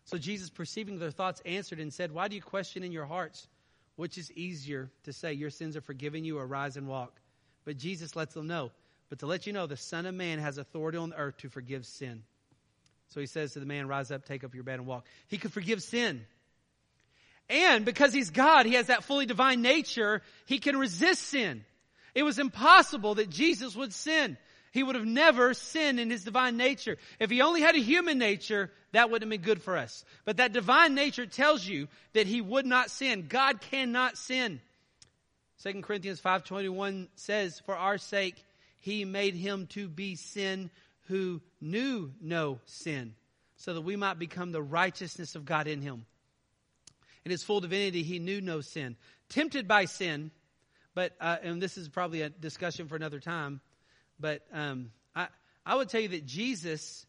So Jesus, perceiving their thoughts, answered and said, Why do you question in your hearts? Which is easier to say, Your sins are forgiven you, or rise and walk? But Jesus lets them know. But to let you know, the Son of Man has authority on earth to forgive sin. So he says to the man, rise up, take up your bed and walk. He could forgive sin. And because he's God, he has that fully divine nature, he can resist sin. It was impossible that Jesus would sin. He would have never sinned in his divine nature. If he only had a human nature, that wouldn't have been good for us. But that divine nature tells you that he would not sin. God cannot sin. 2 Corinthians 5.21 says, For our sake, he made him to be sin who knew no sin, so that we might become the righteousness of God in him. In his full divinity, he knew no sin. Tempted by sin, but, uh, and this is probably a discussion for another time, but um, I, I would tell you that Jesus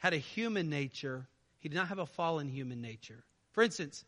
had a human nature. He did not have a fallen human nature. For instance,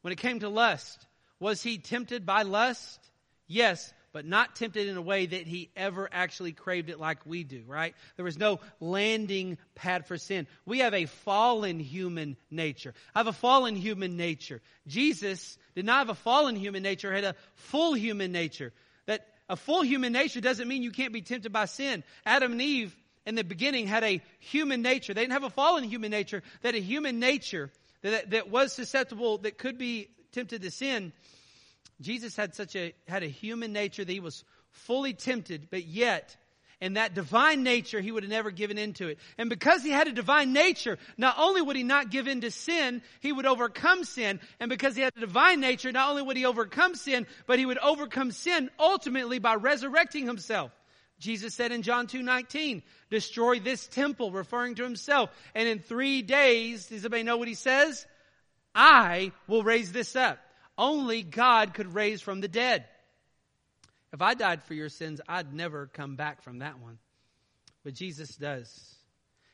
when it came to lust, was he tempted by lust? Yes, but not tempted in a way that he ever actually craved it like we do, right? There was no landing pad for sin. We have a fallen human nature. I have a fallen human nature. Jesus did not have a fallen human nature, had a full human nature. That a full human nature doesn't mean you can't be tempted by sin. Adam and Eve in the beginning had a human nature. They didn't have a fallen human nature. They had a human nature that, that was susceptible, that could be tempted to sin. Jesus had such a, had a human nature that he was fully tempted, but yet, in that divine nature, he would have never given into it. And because he had a divine nature, not only would he not give in to sin, he would overcome sin. And because he had a divine nature, not only would he overcome sin, but he would overcome sin ultimately by resurrecting himself. Jesus said in John 2:19, "Destroy this temple," referring to himself, and in 3 days, does anybody know what he says? I will raise this up. Only God could raise from the dead. If I died for your sins, I'd never come back from that one. But Jesus does.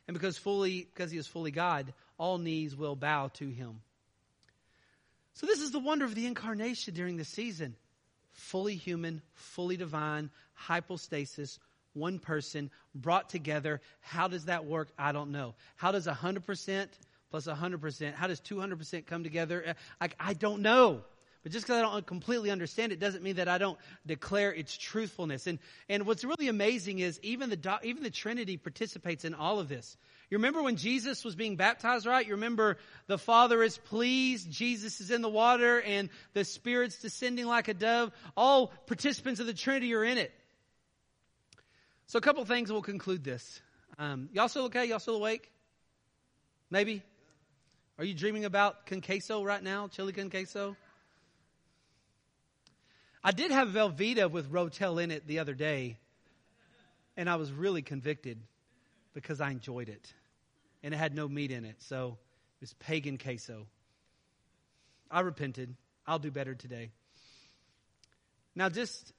And because fully because he is fully God, all knees will bow to him. So this is the wonder of the incarnation during the season. Fully human, fully divine, hypostasis, one person brought together. How does that work? I don't know. How does 100% plus 100%, how does 200% come together? Uh, I, I don't know. But just because I don't completely understand it doesn't mean that I don't declare its truthfulness. And, and what's really amazing is even the, even the Trinity participates in all of this. You remember when Jesus was being baptized, right? You remember the Father is pleased, Jesus is in the water, and the Spirit's descending like a dove. All participants of the Trinity are in it. So a couple things we'll conclude this. Um, y'all still okay? Y'all still awake? Maybe? Are you dreaming about con queso right now? Chili con queso? I did have Velveeta with Rotel in it the other day, and I was really convicted because I enjoyed it. And it had no meat in it, so it was pagan queso. I repented. I'll do better today. Now, just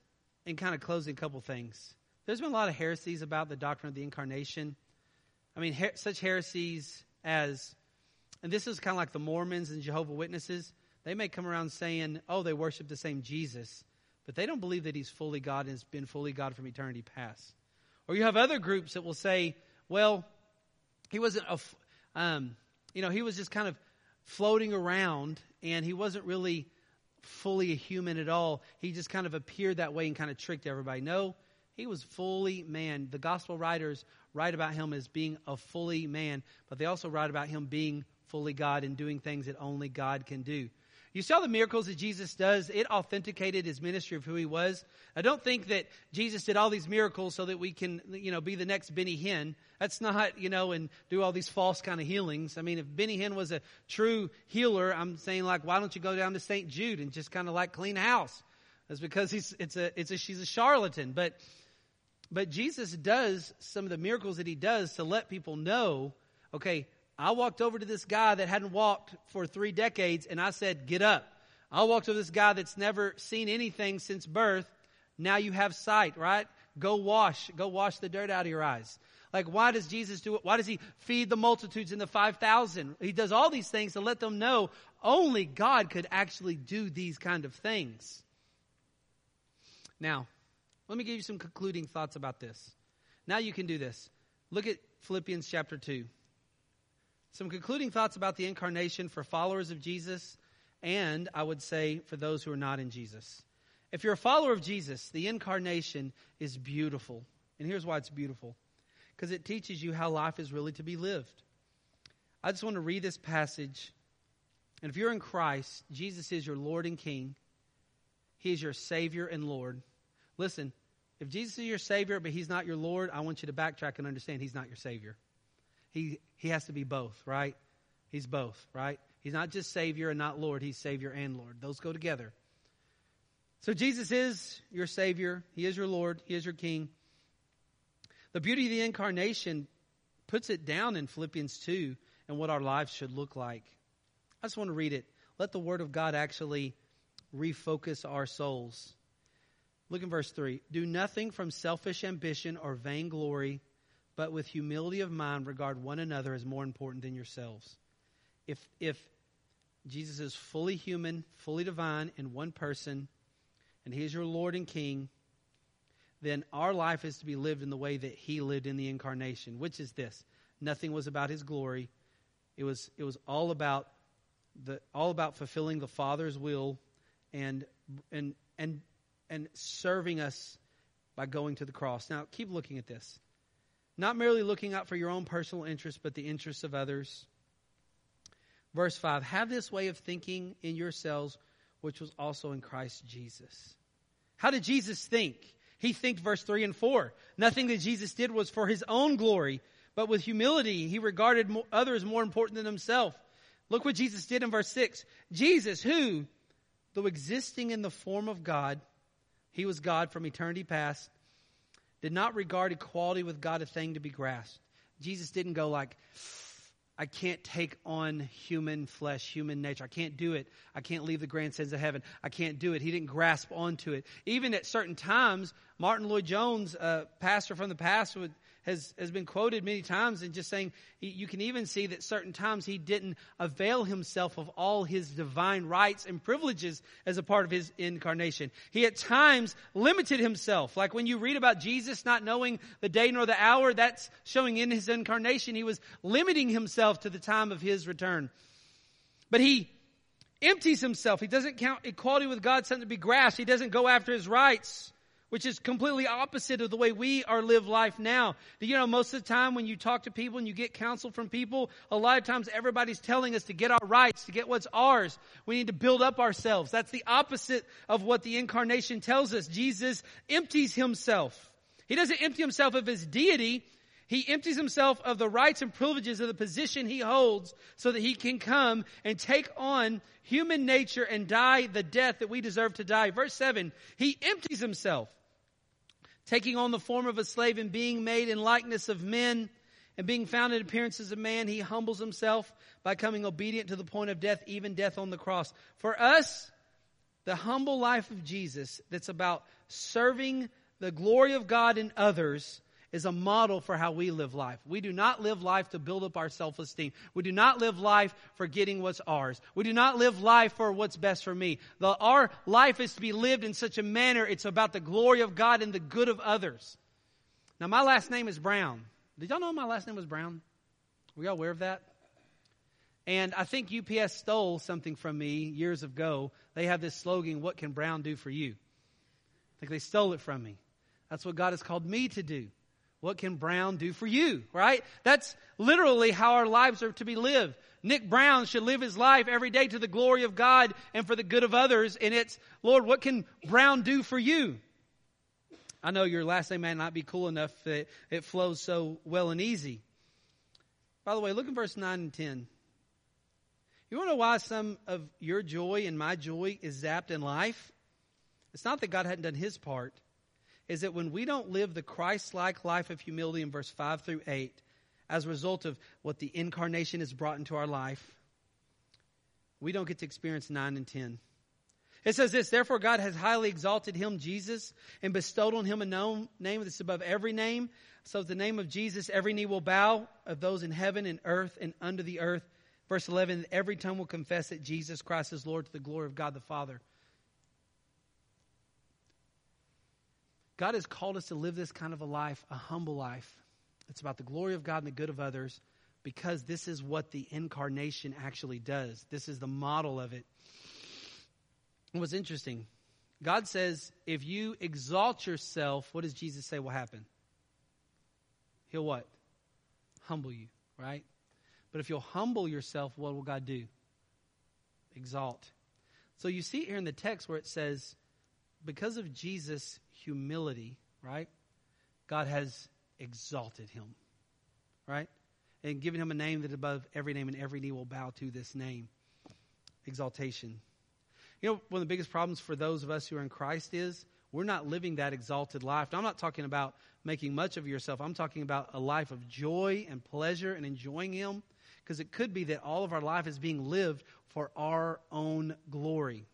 in kind of closing, a couple things. There's been a lot of heresies about the doctrine of the incarnation. I mean, her- such heresies as, and this is kind of like the Mormons and Jehovah Witnesses. They may come around saying, "Oh, they worship the same Jesus," but they don't believe that He's fully God and has been fully God from eternity past. Or you have other groups that will say, "Well, He wasn't a, um, you know, He was just kind of floating around, and He wasn't really fully a human at all. He just kind of appeared that way and kind of tricked everybody." No, he was fully man. The gospel writers write about him as being a fully man, but they also write about him being fully God and doing things that only God can do. You saw the miracles that Jesus does. It authenticated his ministry of who he was. I don't think that Jesus did all these miracles so that we can, you know, be the next Benny Hinn. That's not, you know, and do all these false kind of healings. I mean, if Benny Hinn was a true healer, I'm saying like, why don't you go down to St. Jude and just kind of like clean house? That's because he's, it's a, it's a, she's a charlatan. But but Jesus does some of the miracles that he does to let people know, okay, I walked over to this guy that hadn't walked for three decades and I said, get up. I walked over to this guy that's never seen anything since birth. Now you have sight, right? Go wash, go wash the dirt out of your eyes. Like, why does Jesus do it? Why does he feed the multitudes in the 5,000? He does all these things to let them know only God could actually do these kind of things. Now, let me give you some concluding thoughts about this. Now you can do this. Look at Philippians chapter 2. Some concluding thoughts about the incarnation for followers of Jesus, and I would say for those who are not in Jesus. If you're a follower of Jesus, the incarnation is beautiful. And here's why it's beautiful because it teaches you how life is really to be lived. I just want to read this passage. And if you're in Christ, Jesus is your Lord and King, He is your Savior and Lord. Listen, if Jesus is your Savior, but He's not your Lord, I want you to backtrack and understand He's not your Savior. He, he has to be both, right? He's both, right? He's not just Savior and not Lord, He's Savior and Lord. Those go together. So Jesus is your Savior, He is your Lord, He is your King. The beauty of the incarnation puts it down in Philippians 2 and what our lives should look like. I just want to read it. Let the Word of God actually refocus our souls. Look in verse 3. Do nothing from selfish ambition or vainglory, but with humility of mind regard one another as more important than yourselves. If, if Jesus is fully human, fully divine in one person, and he is your Lord and King, then our life is to be lived in the way that he lived in the incarnation, which is this. Nothing was about his glory. It was, it was all about the all about fulfilling the Father's will and and and and serving us by going to the cross. Now, keep looking at this. Not merely looking out for your own personal interests, but the interests of others. Verse 5 Have this way of thinking in yourselves, which was also in Christ Jesus. How did Jesus think? He think verse 3 and 4. Nothing that Jesus did was for his own glory, but with humility, he regarded others more important than himself. Look what Jesus did in verse 6. Jesus, who, though existing in the form of God, he was God from eternity past, did not regard equality with God a thing to be grasped. Jesus didn't go like, I can't take on human flesh, human nature. I can't do it. I can't leave the grand sins of heaven. I can't do it. He didn't grasp onto it. Even at certain times, Martyn Lloyd-Jones, a pastor from the past, would has, has been quoted many times and just saying you can even see that certain times he didn't avail himself of all his divine rights and privileges as a part of his incarnation. He at times limited himself. Like when you read about Jesus not knowing the day nor the hour, that's showing in his incarnation he was limiting himself to the time of his return. But he empties himself. He doesn't count equality with God something to be grasped. He doesn't go after his rights which is completely opposite of the way we are live life now. You know most of the time when you talk to people and you get counsel from people, a lot of times everybody's telling us to get our rights, to get what's ours. We need to build up ourselves. That's the opposite of what the incarnation tells us. Jesus empties himself. He doesn't empty himself of his deity. He empties himself of the rights and privileges of the position he holds so that he can come and take on human nature and die the death that we deserve to die. Verse 7, he empties himself taking on the form of a slave and being made in likeness of men. And being found in appearance as a man, he humbles himself by coming obedient to the point of death, even death on the cross. For us, the humble life of Jesus that's about serving the glory of God in others is a model for how we live life. We do not live life to build up our self esteem. We do not live life for getting what's ours. We do not live life for what's best for me. The, our life is to be lived in such a manner it's about the glory of God and the good of others. Now, my last name is Brown. Did y'all know my last name was Brown? Were y'all aware of that? And I think UPS stole something from me years ago. They have this slogan, What can Brown do for you? I think they stole it from me. That's what God has called me to do. What can Brown do for you? Right? That's literally how our lives are to be lived. Nick Brown should live his life every day to the glory of God and for the good of others. And it's, Lord, what can Brown do for you? I know your last name may not be cool enough that it flows so well and easy. By the way, look at verse 9 and 10. You want to know why some of your joy and my joy is zapped in life? It's not that God hadn't done his part. Is that when we don't live the Christ like life of humility in verse 5 through 8, as a result of what the incarnation has brought into our life, we don't get to experience 9 and 10. It says this, therefore God has highly exalted him, Jesus, and bestowed on him a known name that's above every name. So the name of Jesus, every knee will bow of those in heaven and earth and under the earth. Verse 11, every tongue will confess that Jesus Christ is Lord to the glory of God the Father. God has called us to live this kind of a life, a humble life. It's about the glory of God and the good of others because this is what the incarnation actually does. This is the model of it. What's interesting, God says, if you exalt yourself, what does Jesus say will happen? He'll what? Humble you, right? But if you'll humble yourself, what will God do? Exalt. So you see here in the text where it says, because of Jesus' humility, right? God has exalted him, right? And given him a name that above every name, and every knee will bow to this name. Exaltation. You know, one of the biggest problems for those of us who are in Christ is we're not living that exalted life. Now, I'm not talking about making much of yourself. I'm talking about a life of joy and pleasure and enjoying Him. Because it could be that all of our life is being lived for our own glory.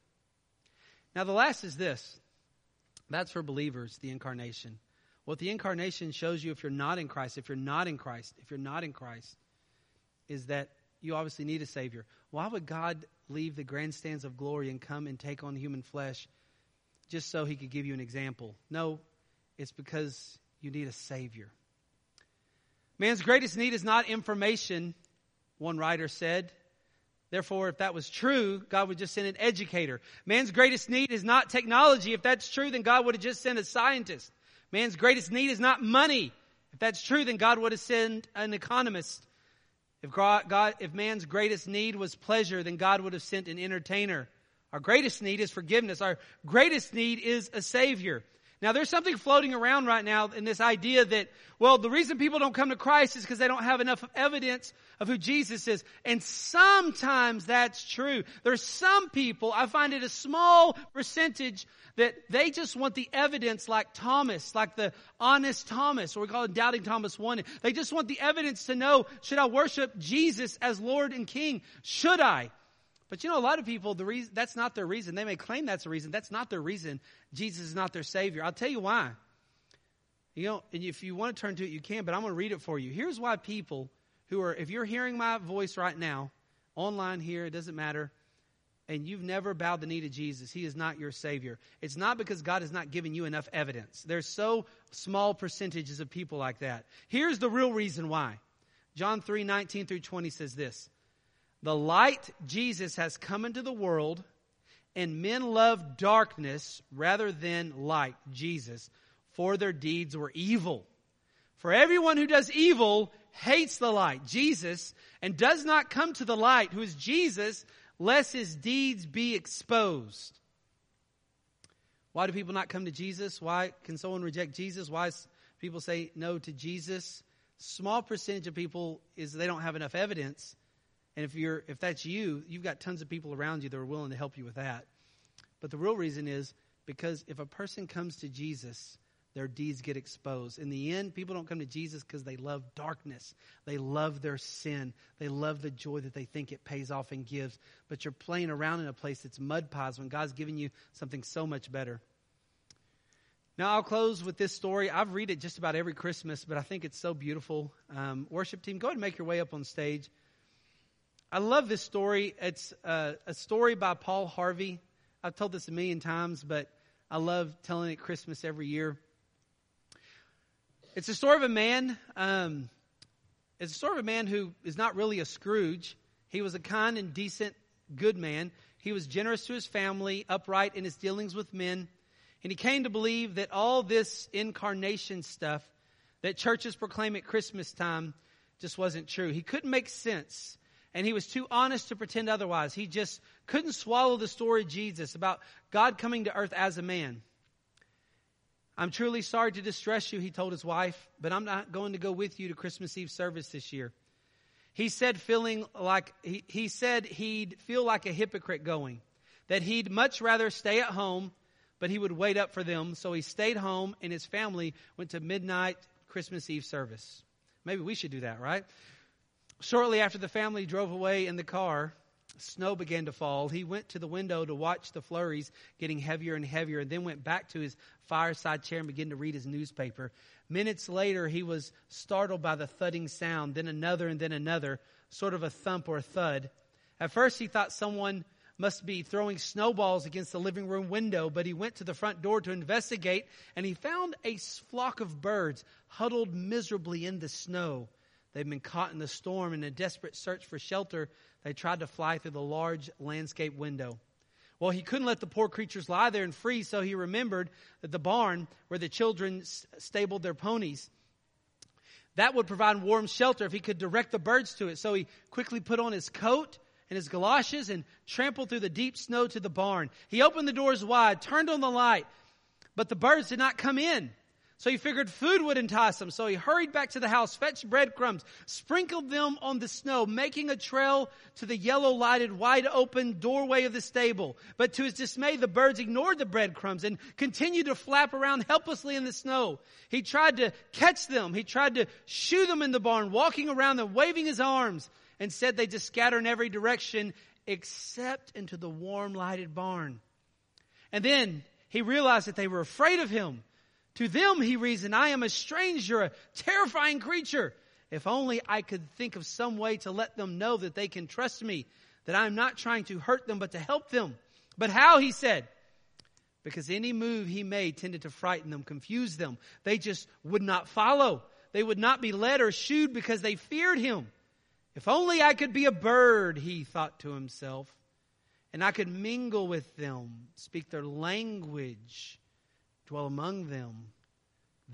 Now, the last is this that's for believers, the incarnation. What the incarnation shows you if you're not in Christ, if you're not in Christ, if you're not in Christ, is that you obviously need a Savior. Why would God leave the grandstands of glory and come and take on human flesh just so he could give you an example? No, it's because you need a Savior. Man's greatest need is not information, one writer said. Therefore, if that was true, God would just send an educator. Man's greatest need is not technology. If that's true, then God would have just sent a scientist. Man's greatest need is not money. If that's true, then God would have sent an economist. If God, if man's greatest need was pleasure, then God would have sent an entertainer. Our greatest need is forgiveness. Our greatest need is a savior. Now there's something floating around right now in this idea that, well, the reason people don't come to Christ is because they don't have enough evidence of who Jesus is. And sometimes that's true. There's some people, I find it a small percentage that they just want the evidence like Thomas, like the honest Thomas, or we call it doubting Thomas one. They just want the evidence to know, should I worship Jesus as Lord and King? Should I? But you know, a lot of people, the reason, that's not their reason. They may claim that's the reason. That's not their reason. Jesus is not their Savior. I'll tell you why. You know, and if you want to turn to it, you can, but I'm going to read it for you. Here's why people who are, if you're hearing my voice right now, online here, it doesn't matter, and you've never bowed the knee to Jesus, He is not your Savior. It's not because God has not given you enough evidence. There's so small percentages of people like that. Here's the real reason why. John 3 19 through 20 says this the light, Jesus, has come into the world, and men love darkness rather than light, Jesus, for their deeds were evil. For everyone who does evil hates the light, Jesus, and does not come to the light, who is Jesus, lest his deeds be exposed. Why do people not come to Jesus? Why can someone reject Jesus? Why people say no to Jesus? Small percentage of people is they don't have enough evidence. And if you're if that's you, you've got tons of people around you that are willing to help you with that. But the real reason is because if a person comes to Jesus their deeds get exposed. In the end, people don't come to Jesus because they love darkness. They love their sin. They love the joy that they think it pays off and gives. But you're playing around in a place that's mud pies when God's giving you something so much better. Now, I'll close with this story. I've read it just about every Christmas, but I think it's so beautiful. Um, worship team, go ahead and make your way up on stage. I love this story. It's uh, a story by Paul Harvey. I've told this a million times, but I love telling it Christmas every year. It's a story of a man. Um, it's a story of a man who is not really a Scrooge. He was a kind and decent, good man. He was generous to his family, upright in his dealings with men. And he came to believe that all this incarnation stuff that churches proclaim at Christmas time just wasn't true. He couldn't make sense. And he was too honest to pretend otherwise. He just couldn't swallow the story of Jesus about God coming to earth as a man. I'm truly sorry to distress you, he told his wife, but I'm not going to go with you to Christmas Eve service this year. He said feeling like, he, he said he'd feel like a hypocrite going, that he'd much rather stay at home but he would wait up for them. So he stayed home and his family went to midnight Christmas Eve service. Maybe we should do that, right? Shortly after the family drove away in the car, snow began to fall. He went to the window to watch the flurries getting heavier and heavier and then went back to his fireside chair and began to read his newspaper. Minutes later, he was startled by the thudding sound, then another and then another, sort of a thump or a thud. At first, he thought someone must be throwing snowballs against the living room window, but he went to the front door to investigate and he found a flock of birds huddled miserably in the snow. They'd been caught in the storm in a desperate search for shelter. They tried to fly through the large landscape window. Well, he couldn't let the poor creatures lie there and freeze, so he remembered that the barn where the children stabled their ponies, that would provide warm shelter if he could direct the birds to it. So he quickly put on his coat and his galoshes and trampled through the deep snow to the barn. He opened the doors wide, turned on the light, but the birds did not come in. So he figured food would entice them. So he hurried back to the house, fetched breadcrumbs, sprinkled them on the snow, making a trail to the yellow lighted, wide open doorway of the stable. But to his dismay, the birds ignored the breadcrumbs and continued to flap around helplessly in the snow. He tried to catch them. He tried to shoo them in the barn, walking around them, waving his arms. Instead, they just scatter in every direction except into the warm lighted barn. And then he realized that they were afraid of him. To them, he reasoned, I am a stranger, a terrifying creature. If only I could think of some way to let them know that they can trust me, that I am not trying to hurt them, but to help them. But how, he said, because any move he made tended to frighten them, confuse them. They just would not follow. They would not be led or shooed because they feared him. If only I could be a bird, he thought to himself, and I could mingle with them, speak their language, dwell among them.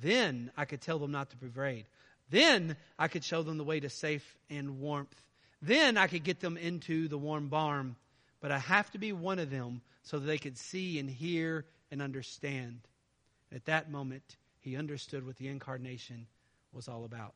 Then I could tell them not to be afraid. Then I could show them the way to safe and warmth. Then I could get them into the warm barn. But I have to be one of them so that they could see and hear and understand. At that moment, he understood what the incarnation was all about.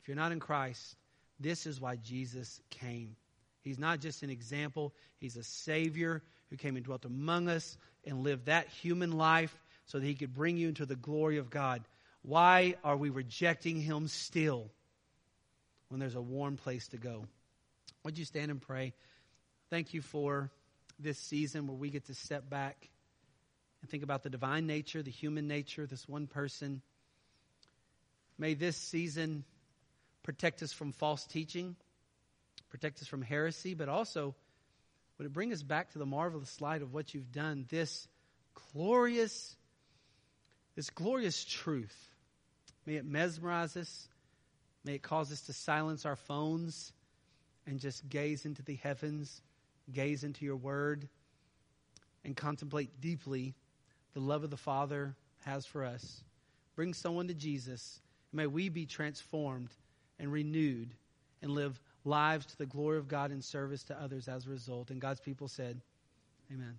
If you're not in Christ, this is why Jesus came. He's not just an example, He's a Savior who came and dwelt among us and lived that human life so that He could bring you into the glory of God. Why are we rejecting Him still when there's a warm place to go? Would you stand and pray? Thank you for this season where we get to step back and think about the divine nature, the human nature, this one person. May this season protect us from false teaching, protect us from heresy, but also would it bring us back to the marvelous light of what you've done, this glorious, this glorious truth. May it mesmerize us. May it cause us to silence our phones and just gaze into the heavens, gaze into your word, and contemplate deeply the love of the Father has for us. Bring someone to Jesus. May we be transformed and renewed and live lives to the glory of God and service to others as a result. And God's people said, Amen.